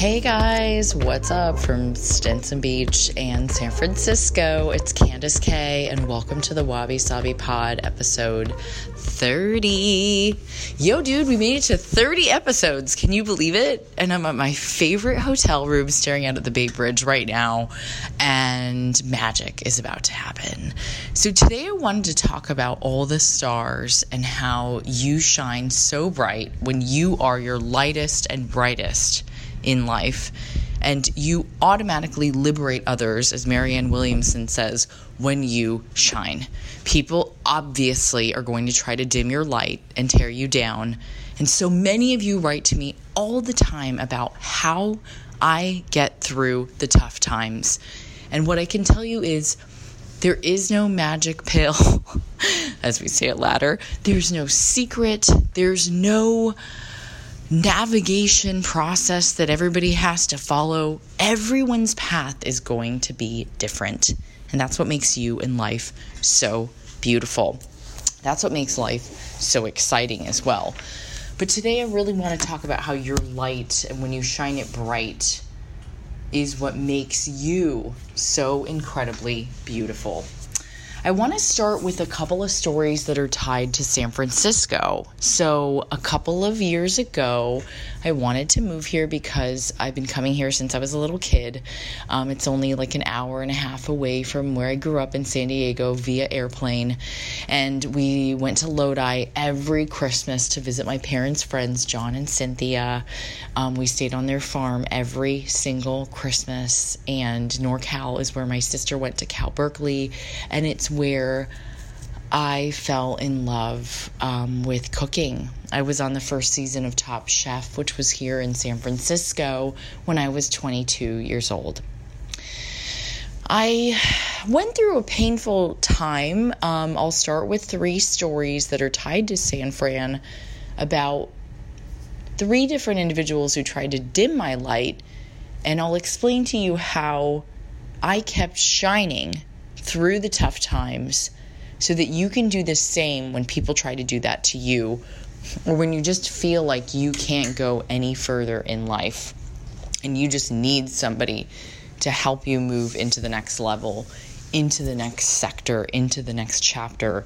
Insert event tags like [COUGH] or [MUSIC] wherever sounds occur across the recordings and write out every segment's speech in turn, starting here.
Hey guys, what's up from Stinson Beach and San Francisco? It's Candice K, and welcome to the Wabi Sabi Pod episode 30. Yo, dude, we made it to 30 episodes. Can you believe it? And I'm at my favorite hotel room staring out at the Bay Bridge right now, and magic is about to happen. So, today I wanted to talk about all the stars and how you shine so bright when you are your lightest and brightest in life. And you automatically liberate others, as Marianne Williamson says, when you shine. People obviously are going to try to dim your light and tear you down. And so many of you write to me all the time about how I get through the tough times. And what I can tell you is there is no magic pill, [LAUGHS] as we say at Ladder. There's no secret. There's no navigation process that everybody has to follow. Everyone's path is going to be different. And that's what makes you in life so beautiful. That's what makes life so exciting as well. But today I really want to talk about how your light and when you shine it bright is what makes you so incredibly beautiful. I want to start with a couple of stories that are tied to San Francisco. So, a couple of years ago, I wanted to move here because I've been coming here since I was a little kid. Um, it's only like an hour and a half away from where I grew up in San Diego via airplane. And we went to Lodi every Christmas to visit my parents' friends, John and Cynthia. Um, we stayed on their farm every single Christmas. And NorCal is where my sister went to Cal Berkeley. And it's where I fell in love um, with cooking. I was on the first season of Top Chef, which was here in San Francisco when I was 22 years old. I went through a painful time. Um, I'll start with three stories that are tied to San Fran about three different individuals who tried to dim my light, and I'll explain to you how I kept shining through the tough times so that you can do the same when people try to do that to you or when you just feel like you can't go any further in life and you just need somebody to help you move into the next level into the next sector, into the next chapter.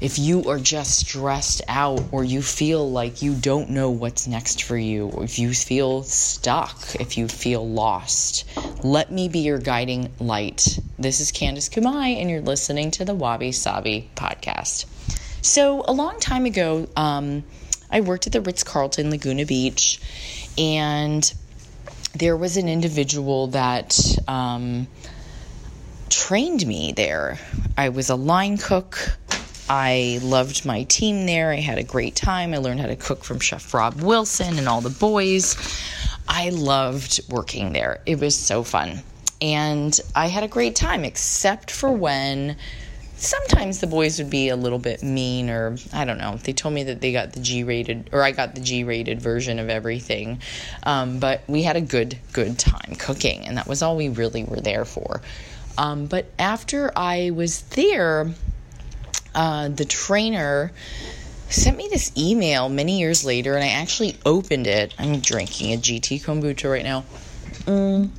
If you are just stressed out or you feel like you don't know what's next for you, or if you feel stuck, if you feel lost, let me be your guiding light. This is Candice Kumai, and you're listening to the Wabi Sabi podcast. So, a long time ago, um, I worked at the Ritz Carlton Laguna Beach, and there was an individual that. Um, trained me there. I was a line cook. I loved my team there. I had a great time. I learned how to cook from Chef Rob Wilson and all the boys. I loved working there. It was so fun. And I had a great time, except for when sometimes the boys would be a little bit mean, or I don't know. They told me that they got the G rated, or I got the G rated version of everything. Um, but we had a good, good time cooking, and that was all we really were there for. Um, but after I was there, uh, the trainer sent me this email many years later, and I actually opened it. I'm drinking a GT kombucha right now. Mm.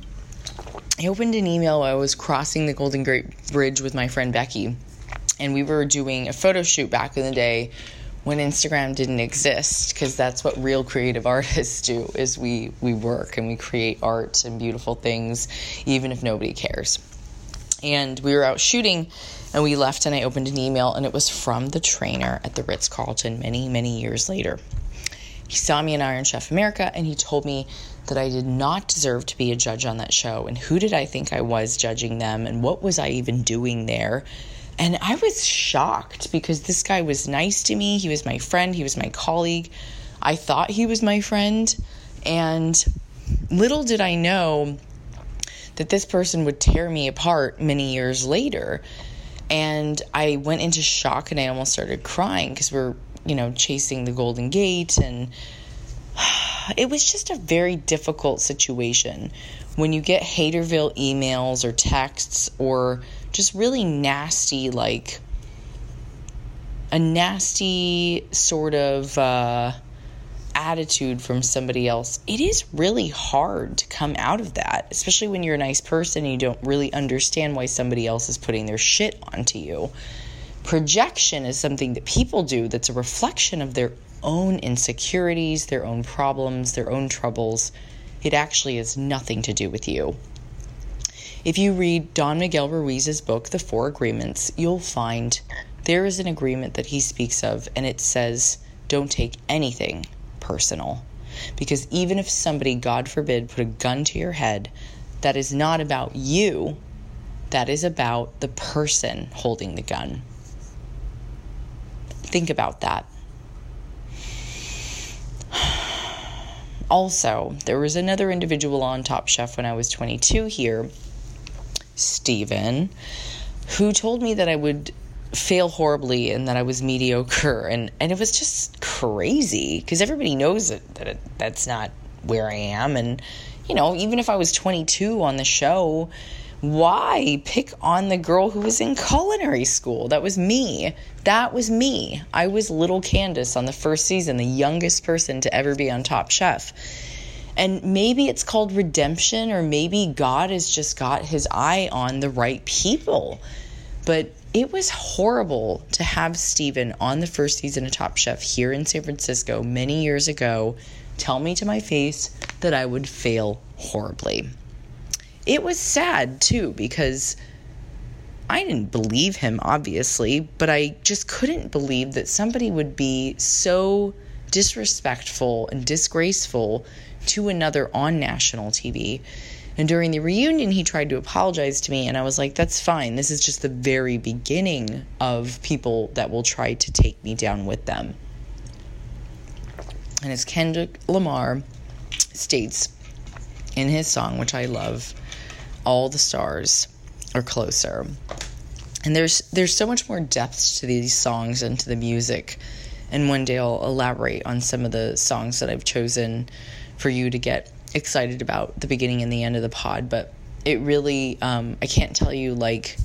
I opened an email while I was crossing the Golden Gate Bridge with my friend Becky, and we were doing a photo shoot back in the day when Instagram didn't exist because that's what real creative [LAUGHS] artists do is we we work and we create art and beautiful things even if nobody cares and we were out shooting and we left and I opened an email and it was from the trainer at the Ritz Carlton many, many years later. He saw me in Iron Chef America and he told me that I did not deserve to be a judge on that show. And who did I think I was judging them? And what was I even doing there? And I was shocked because this guy was nice to me. He was my friend, he was my colleague. I thought he was my friend. And little did I know that this person would tear me apart many years later. And I went into shock and I almost started crying because we're, you know, chasing the Golden Gate. And [SIGHS] it was just a very difficult situation when you get Haterville emails or texts or just really nasty, like a nasty sort of uh, attitude from somebody else, it is really hard to come out of that, especially when you're a nice person and you don't really understand why somebody else is putting their shit onto you. Projection is something that people do that's a reflection of their own insecurities, their own problems, their own troubles. It actually has nothing to do with you. If you read Don Miguel Ruiz's book, The Four Agreements, you'll find there is an agreement that he speaks of, and it says, Don't take anything personal. Because even if somebody, God forbid, put a gun to your head, that is not about you, that is about the person holding the gun. Think about that. [SIGHS] Also, there was another individual on Top Chef when I was 22 here, Steven, who told me that I would fail horribly and that I was mediocre. And and it was just crazy because everybody knows that, that it, that's not where I am. And you know even if I was 22 on the show why pick on the girl who was in culinary school? That was me. That was me. I was little Candice on the first season the youngest person to ever be on Top Chef. And maybe it's called redemption or maybe God has just got his eye on the right people. But it was horrible to have Steven on the first season of Top Chef here in San Francisco many years ago tell me to my face that I would fail horribly. It was sad too because I didn't believe him, obviously, but I just couldn't believe that somebody would be so disrespectful and disgraceful to another on national TV. And during the reunion, he tried to apologize to me, and I was like, that's fine. This is just the very beginning of people that will try to take me down with them. And as Kendrick Lamar states in his song, which I love, all the stars are closer. And there's there's so much more depth to these songs and to the music. And one day I'll elaborate on some of the songs that I've chosen for you to get excited about the beginning and the end of the pod, but it really, um, I can't tell you like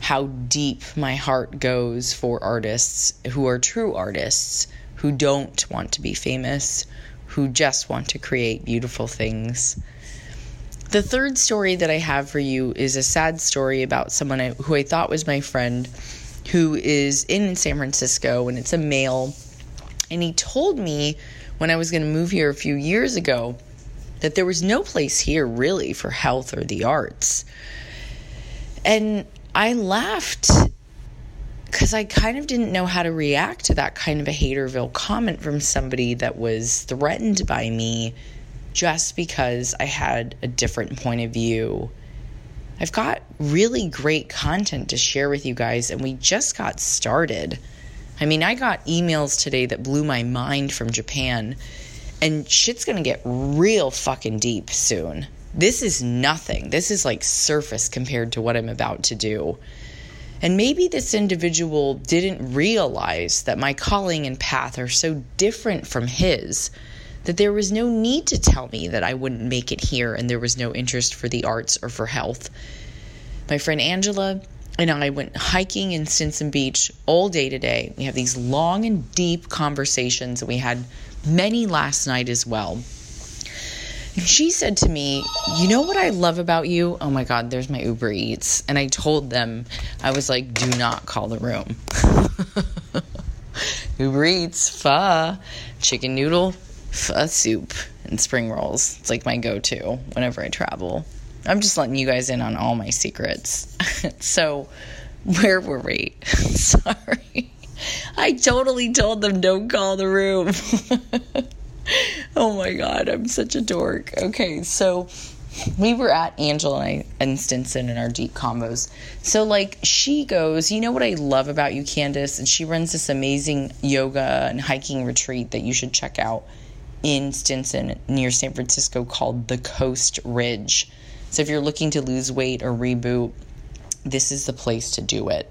how deep my heart goes for artists who are true artists, who don't want to be famous, who just want to create beautiful things. The third story that I have for you is a sad story about someone I, who I thought was my friend who is in San Francisco and it's a male. And he told me when I was going to move here a few years ago that there was no place here really for health or the arts. And I laughed because I kind of didn't know how to react to that kind of a haterville comment from somebody that was threatened by me just because I had a different point of view. I've got really great content to share with you guys, and we just got started. I mean, I got emails today that blew my mind from Japan and shit's gonna get real fucking deep soon. This is nothing. This is like surface compared to what I'm about to do. And maybe this individual didn't realize that my calling and path are so different from his that there was no need to tell me that I wouldn't make it here and there was no interest for the arts or for health. My friend Angela and I went hiking in Stinson Beach all day today. We have these long and deep conversations, and we had many last night as well. And she said to me, You know what I love about you? Oh my God, there's my Uber Eats. And I told them, I was like, Do not call the room. [LAUGHS] Uber Eats, pho, chicken noodle, pho soup, and spring rolls. It's like my go to whenever I travel. I'm just letting you guys in on all my secrets. [LAUGHS] so, where were we? [LAUGHS] Sorry. I totally told them don't call the room. [LAUGHS] oh my god, I'm such a dork. Okay, so we were at Angela and, and Stinson in our deep combos. So, like, she goes, You know what I love about you, Candice? And she runs this amazing yoga and hiking retreat that you should check out in Stinson near San Francisco called the Coast Ridge. So, if you're looking to lose weight or reboot, this is the place to do it.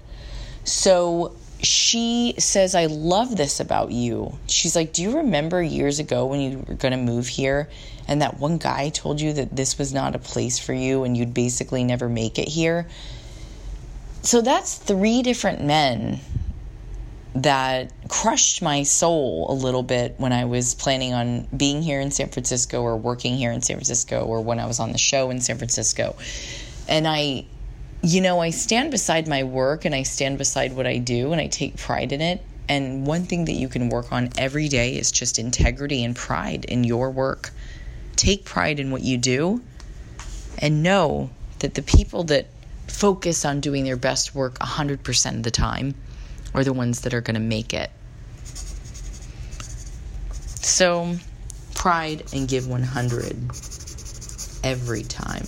So, she says, I love this about you. She's like, Do you remember years ago when you were going to move here and that one guy told you that this was not a place for you and you'd basically never make it here? So that's three different men that crushed my soul a little bit when I was planning on being here in San Francisco or working here in San Francisco or when I was on the show in San Francisco. And I, you know, I stand beside my work and I stand beside what I do and I take pride in it. And one thing that you can work on every day is just integrity and pride in your work. Take pride in what you do and know that the people that focus on doing their best work 100% of the time are the ones that are going to make it. So, pride and give 100 every time.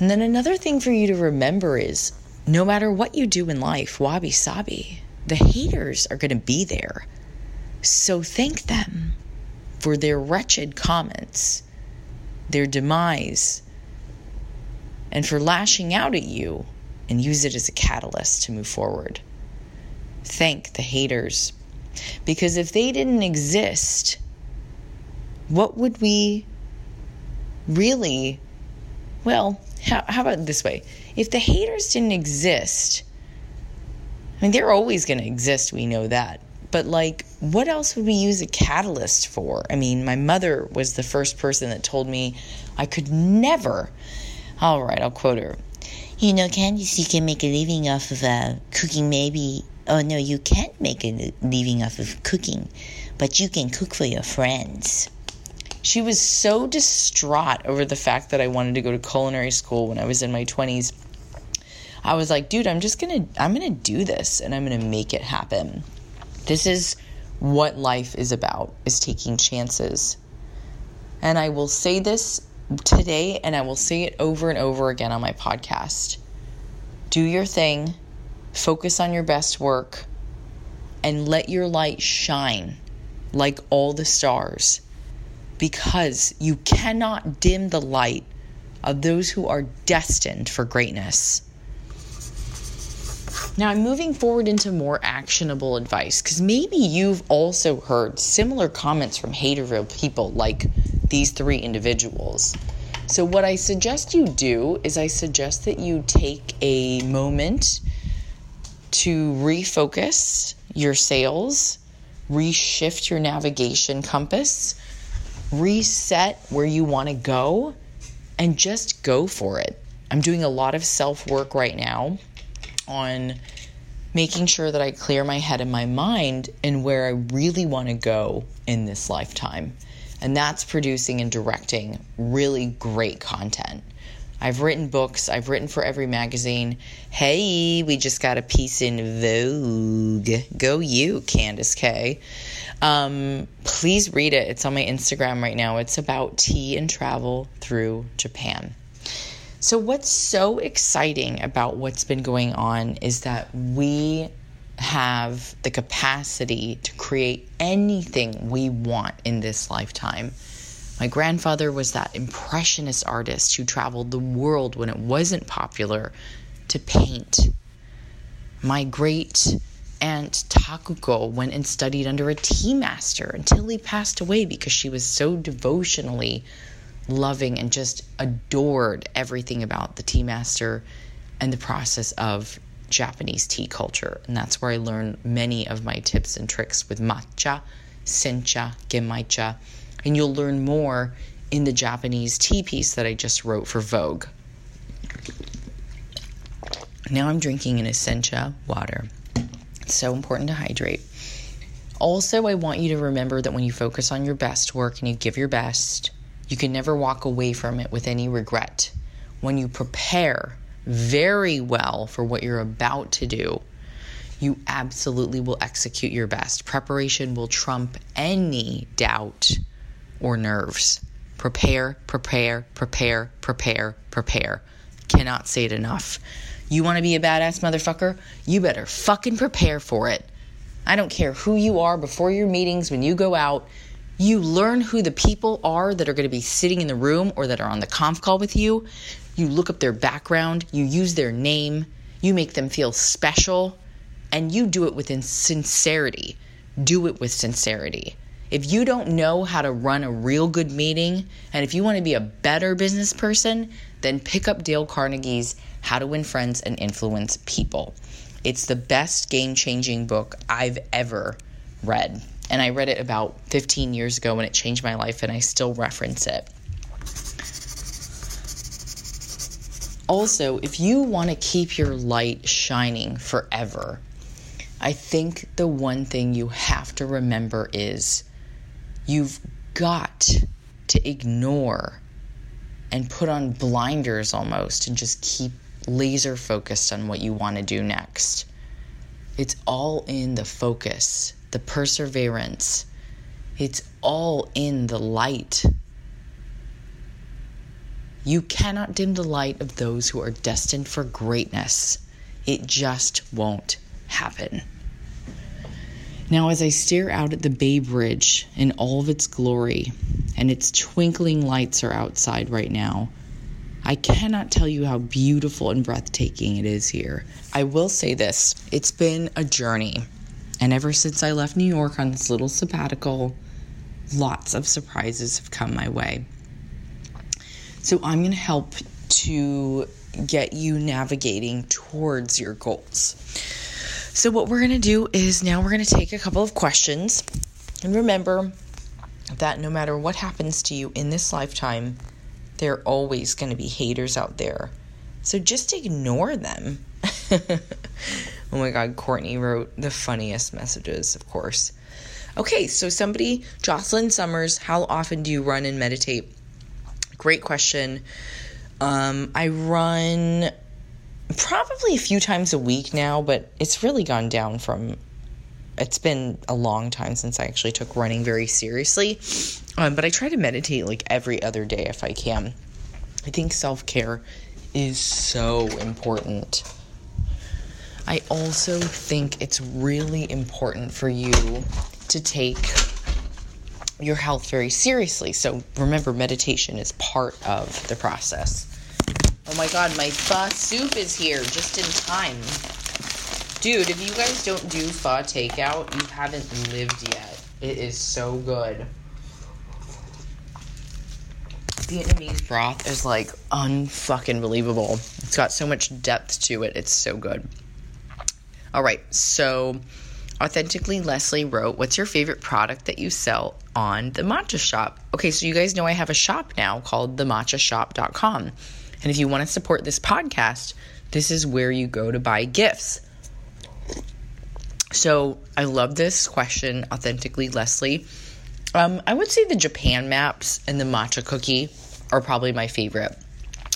And then another thing for you to remember is no matter what you do in life, wabi sabi, the haters are going to be there. So thank them for their wretched comments, their demise, and for lashing out at you and use it as a catalyst to move forward. Thank the haters. Because if they didn't exist, what would we really, well, how, how about this way? If the haters didn't exist, I mean, they're always going to exist, we know that. But, like, what else would we use a catalyst for? I mean, my mother was the first person that told me I could never all right, I'll quote her. You know, Candice, you can make a living off of uh, cooking, maybe. Oh, no, you can't make a living off of cooking, but you can cook for your friends. She was so distraught over the fact that I wanted to go to culinary school when I was in my 20s. I was like, dude, I'm just gonna, I'm gonna do this and I'm gonna make it happen. This is what life is about, is taking chances. And I will say this today, and I will say it over and over again on my podcast. Do your thing, focus on your best work, and let your light shine like all the stars because you cannot dim the light of those who are destined for greatness. Now, I'm moving forward into more actionable advice because maybe you've also heard similar comments from haterville people like these three individuals. So, what I suggest you do is I suggest that you take a moment to refocus your sails, reshift your navigation compass, reset where you want to go, and just go for it. I'm doing a lot of self work right now on making sure that I clear my head and my mind and where I really want to go in this lifetime and that's producing and directing really great content. I've written books, I've written for every magazine. Hey, we just got a piece in Vogue. Go you, Candice K. Um, please read it. It's on my Instagram right now. It's about tea and travel through Japan. So, what's so exciting about what's been going on is that we have the capacity to create anything we want in this lifetime. My grandfather was that impressionist artist who traveled the world when it wasn't popular to paint. My great aunt Takuko went and studied under a tea master until he passed away because she was so devotionally loving and just adored everything about the tea master and the process of Japanese tea culture. And that's where I learned many of my tips and tricks with matcha, sencha, genmaicha. And you'll learn more in the Japanese tea piece that I just wrote for Vogue. Now I'm drinking an Essentia water. It's so important to hydrate. Also, I want you to remember that when you focus on your best work and you give your best, you can never walk away from it with any regret. When you prepare very well for what you're about to do, you absolutely will execute your best. Preparation will trump any doubt or nerves. Prepare, prepare, prepare, prepare, prepare. Cannot say it enough. You want to be a badass motherfucker? You better fucking prepare for it. I don't care who you are before your meetings, when you go out, you learn who the people are that are going to be sitting in the room or that are on the conf call with you. You look up their background, you use their name, you make them feel special, and you do it with sincerity. Do it with sincerity. If you don't know how to run a real good meeting, and if you want to be a better business person, then pick up Dale Carnegie's How to Win Friends and Influence People. It's the best game changing book I've ever read. And I read it about 15 years ago when it changed my life, and I still reference it. Also, if you want to keep your light shining forever, I think the one thing you have to remember is you've got to ignore and put on blinders almost and just keep laser focused on what you want to do next. It's all in the focus, the perseverance. It's all in the light. You cannot dim the light of those who are destined for greatness. It just won't happen. Now, as I stare out at the Bay Bridge in all of its glory, and its twinkling lights are outside right now, I cannot tell you how beautiful and breathtaking it is here. I will say this it's been a journey, and ever since I left New York on this little sabbatical, lots of surprises have come my way. So I'm going to help to get you navigating towards your goals. So, what we're going to do is now we're going to take a couple of questions. And remember that no matter what happens to you in this lifetime, there are always going to be haters out there. So, just ignore them. [LAUGHS] oh my God, Courtney wrote the funniest messages, of course. Okay, so somebody, Jocelyn Summers, how often do you run and meditate? Great question. Um, I run probably a few times a week now, but it's really gone down from. It's been a long time since I actually took running very seriously. Um, but I try to meditate like every other day if I can. I think self care is so important. I also think it's really important for you to take your health very seriously. So remember, meditation is part of the process. Oh my god, my soup is here just in time. Dude, if you guys don't do pho takeout, you haven't lived yet. It is so good. Vietnamese broth is like unfucking believable. It's got so much depth to it. It's so good. All right, so Authentically Leslie wrote, What's your favorite product that you sell on the matcha shop? Okay, so you guys know I have a shop now called thematchashop.com. And if you want to support this podcast, this is where you go to buy gifts. So I love this question, Authentically Leslie. Um, I would say the Japan maps and the matcha cookie are probably my favorite.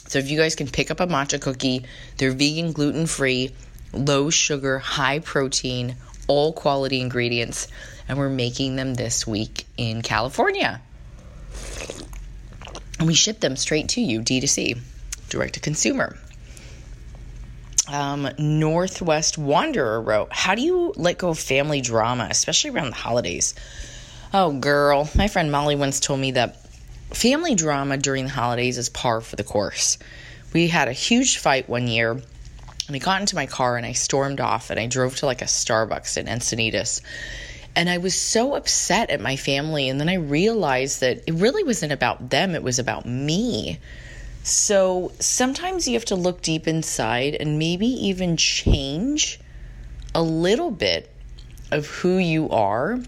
So if you guys can pick up a matcha cookie, they're vegan, gluten free, low sugar, high protein, all quality ingredients, and we're making them this week in California. And we ship them straight to you, D2C, direct to consumer. Um, Northwest Wanderer wrote, How do you let go of family drama, especially around the holidays? Oh, girl, my friend Molly once told me that family drama during the holidays is par for the course. We had a huge fight one year and I got into my car and I stormed off and I drove to like a Starbucks in Encinitas. And I was so upset at my family. And then I realized that it really wasn't about them, it was about me. So sometimes you have to look deep inside and maybe even change a little bit of who you are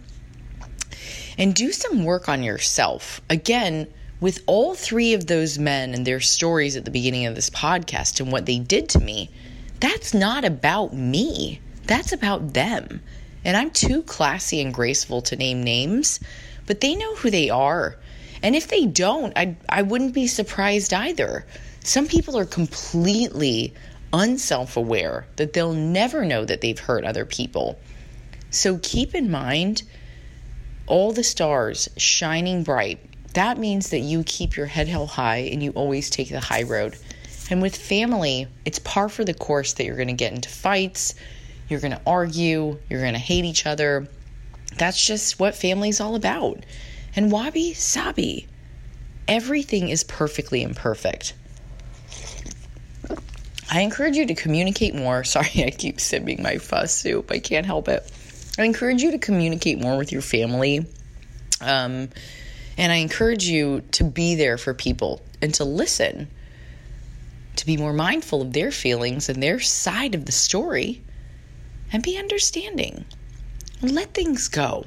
and do some work on yourself. Again, with all three of those men and their stories at the beginning of this podcast and what they did to me, that's not about me. That's about them. And I'm too classy and graceful to name names, but they know who they are. And if they don't, I, I wouldn't be surprised either. Some people are completely unself aware that they'll never know that they've hurt other people. So keep in mind all the stars shining bright. That means that you keep your head held high and you always take the high road. And with family, it's par for the course that you're going to get into fights, you're going to argue, you're going to hate each other. That's just what family's all about. And wabi sabi, everything is perfectly imperfect. I encourage you to communicate more. [LAUGHS] Sorry, I keep sipping my pho soup. I can't help it. I encourage you to communicate more with your family. Um, and I encourage you to be there for people and to listen to be more mindful of their feelings and their side of the story and be understanding. Let things go.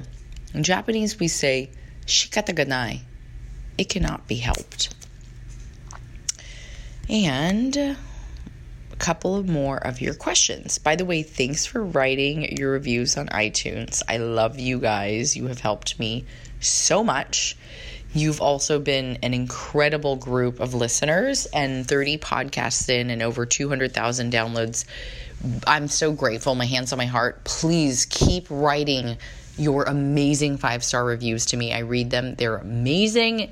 In Japanese, we say, shikata ga nai. It cannot be helped. And a couple of more of your questions. By the way, thanks for writing your reviews on iTunes. I love you guys. You have helped me so much. You've also been an incredible group of listeners and 30 podcasts in and over 200,000 downloads. I'm so grateful. My hands on my heart. Please keep writing your amazing five star reviews to me. I read them, they're amazing.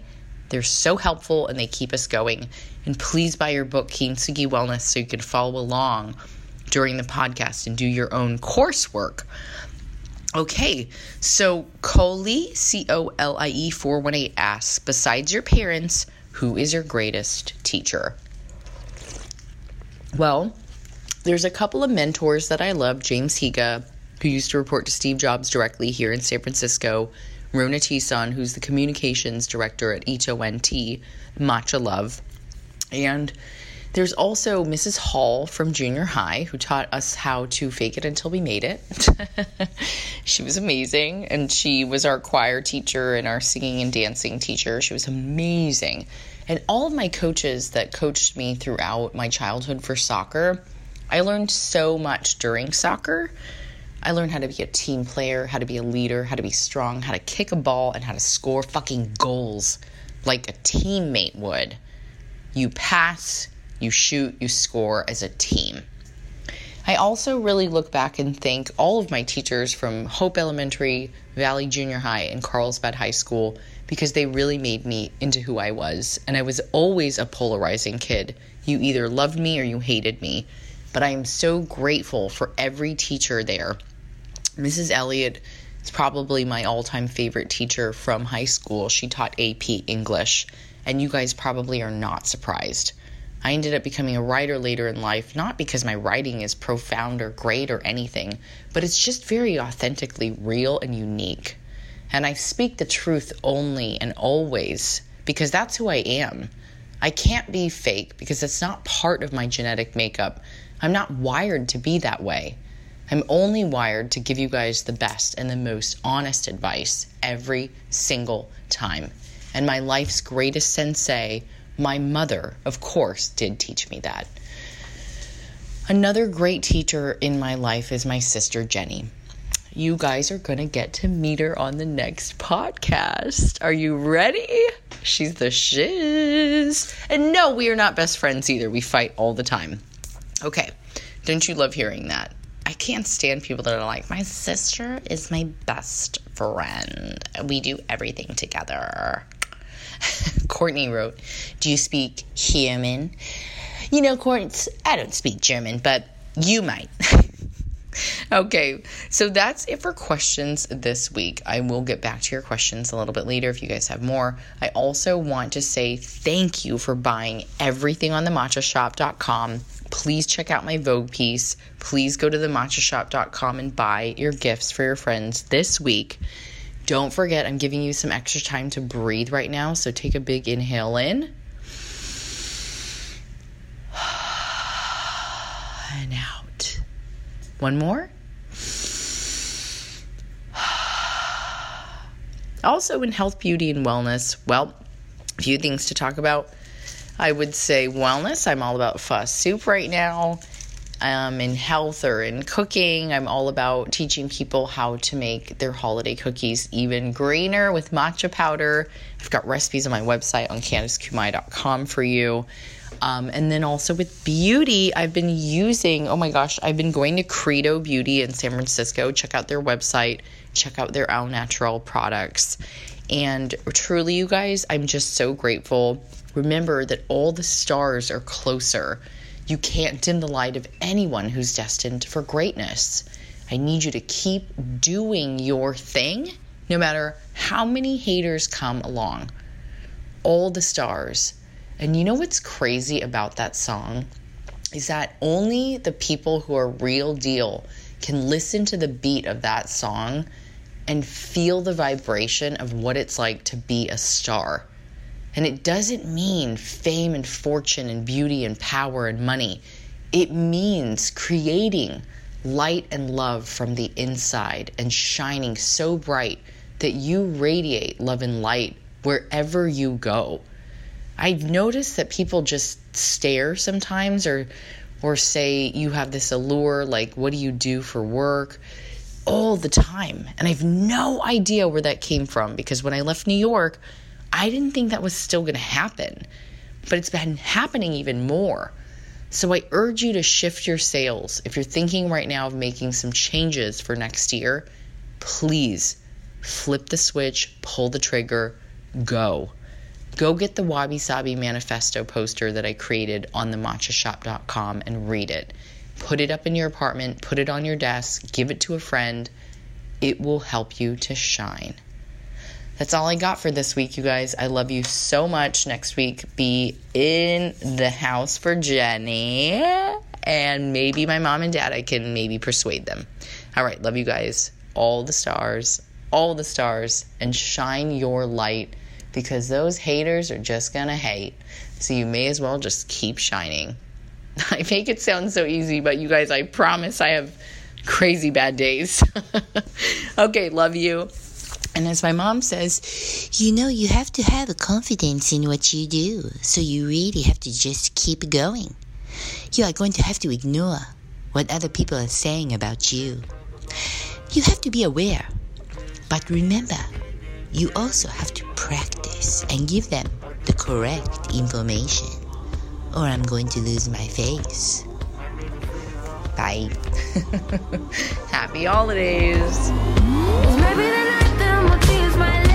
They're so helpful and they keep us going. And please buy your book, Kintsugi Wellness, so you can follow along during the podcast and do your own coursework. Okay, so Colie, C O L I E 418 asks, besides your parents, who is your greatest teacher? Well, there's a couple of mentors that I love. James Higa, who used to report to Steve Jobs directly here in San Francisco. Rona Tison, who's the communications director at ITO EN, Matcha Love. And there's also Mrs. Hall from junior high who taught us how to fake it until we made it. [LAUGHS] she was amazing, and she was our choir teacher and our singing and dancing teacher. She was amazing. And all of my coaches that coached me throughout my childhood for soccer, I learned so much during soccer. I learned how to be a team player, how to be a leader, how to be strong, how to kick a ball, and how to score fucking goals like a teammate would. You pass, you shoot, you score as a team. I also really look back and thank all of my teachers from Hope Elementary, Valley Junior High, and Carlsbad High School because they really made me into who I was. And I was always a polarizing kid. You either loved me or you hated me. But I am so grateful for every teacher there. Mrs. Elliott is probably my all time favorite teacher from high school. She taught AP English, and you guys probably are not surprised. I ended up becoming a writer later in life, not because my writing is profound or great or anything, but it's just very authentically real and unique. And I speak the truth only and always because that's who I am. I can't be fake because it's not part of my genetic makeup. I'm not wired to be that way. I'm only wired to give you guys the best and the most honest advice every single time. And my life's greatest sensei my mother, of course, did teach me that. Another great teacher in my life is my sister Jenny. You guys are going to get to meet her on the next podcast. Are you ready? She's the shiz. And no, we are not best friends either. We fight all the time. Okay, don't you love hearing that? I can't stand people that are like, my sister is my best friend. We do everything together. [LAUGHS] Courtney wrote, Do you speak German? You know, Courtney, I don't speak German, but you might. [LAUGHS] okay, so that's it for questions this week. I will get back to your questions a little bit later if you guys have more. I also want to say thank you for buying everything on the matchashop.com. Please check out my Vogue piece. Please go to the matchashop.com and buy your gifts for your friends this week. Don't forget, I'm giving you some extra time to breathe right now. So take a big inhale in. [SIGHS] And out. One more. [SIGHS] Also, in health, beauty, and wellness, well, a few things to talk about. I would say wellness. I'm all about pho soup right now um, in health or in cooking. I'm all about teaching people how to make their holiday cookies even greener with matcha powder. I've got recipes on my website on CandiceKumai.com for you. Um, and then also with beauty, I've been using, oh my gosh, I've been going to Credo Beauty in San Francisco. Check out their website, check out their Au Natural products. And truly, you guys, I'm just so grateful. Remember that all the stars are closer you can't dim the light of anyone who's destined for greatness. I need you to keep doing your thing no matter how many haters come along. All the stars. And you know what's crazy about that song? Is that only the people who are real deal can listen to the beat of that song and feel the vibration of what it's like to be a star. And it doesn't mean fame and fortune and beauty and power and money. It means creating light and love from the inside and shining so bright that you radiate love and light wherever you go. I've noticed that people just stare sometimes or or say you have this allure like what do you do for work all the time. And I have no idea where that came from because when I left New York, I didn't think that was still going to happen. But it's been happening even more. So I urge you to shift your sails. If you're thinking right now of making some changes for next year, please flip the switch, pull the trigger, go. Go get the Wabi Sabi Manifesto poster that I created on the matchashop.com and read it. Put it up in your apartment, put it on your desk, give it to a friend. It will help you to shine. That's all I got for this week, you guys. I love you so much. Next week, be in the house for Jenny. And maybe my mom and dad, I can maybe persuade them. All right, love you guys. All the stars, all the stars, and shine your light because those haters are just gonna hate. So you may as well just keep shining. [LAUGHS] I make it sound so easy, but you guys, I promise I have crazy bad days. [LAUGHS] okay, love you. And as my mom says, you know, you have to have a confidence in what you do. So you really have to just keep going. You are going to have to ignore what other people are saying about you. You have to be aware. But remember, you also have to practice and give them the correct information or I'm going to lose my face. Bye. [LAUGHS] Happy holidays my tears, my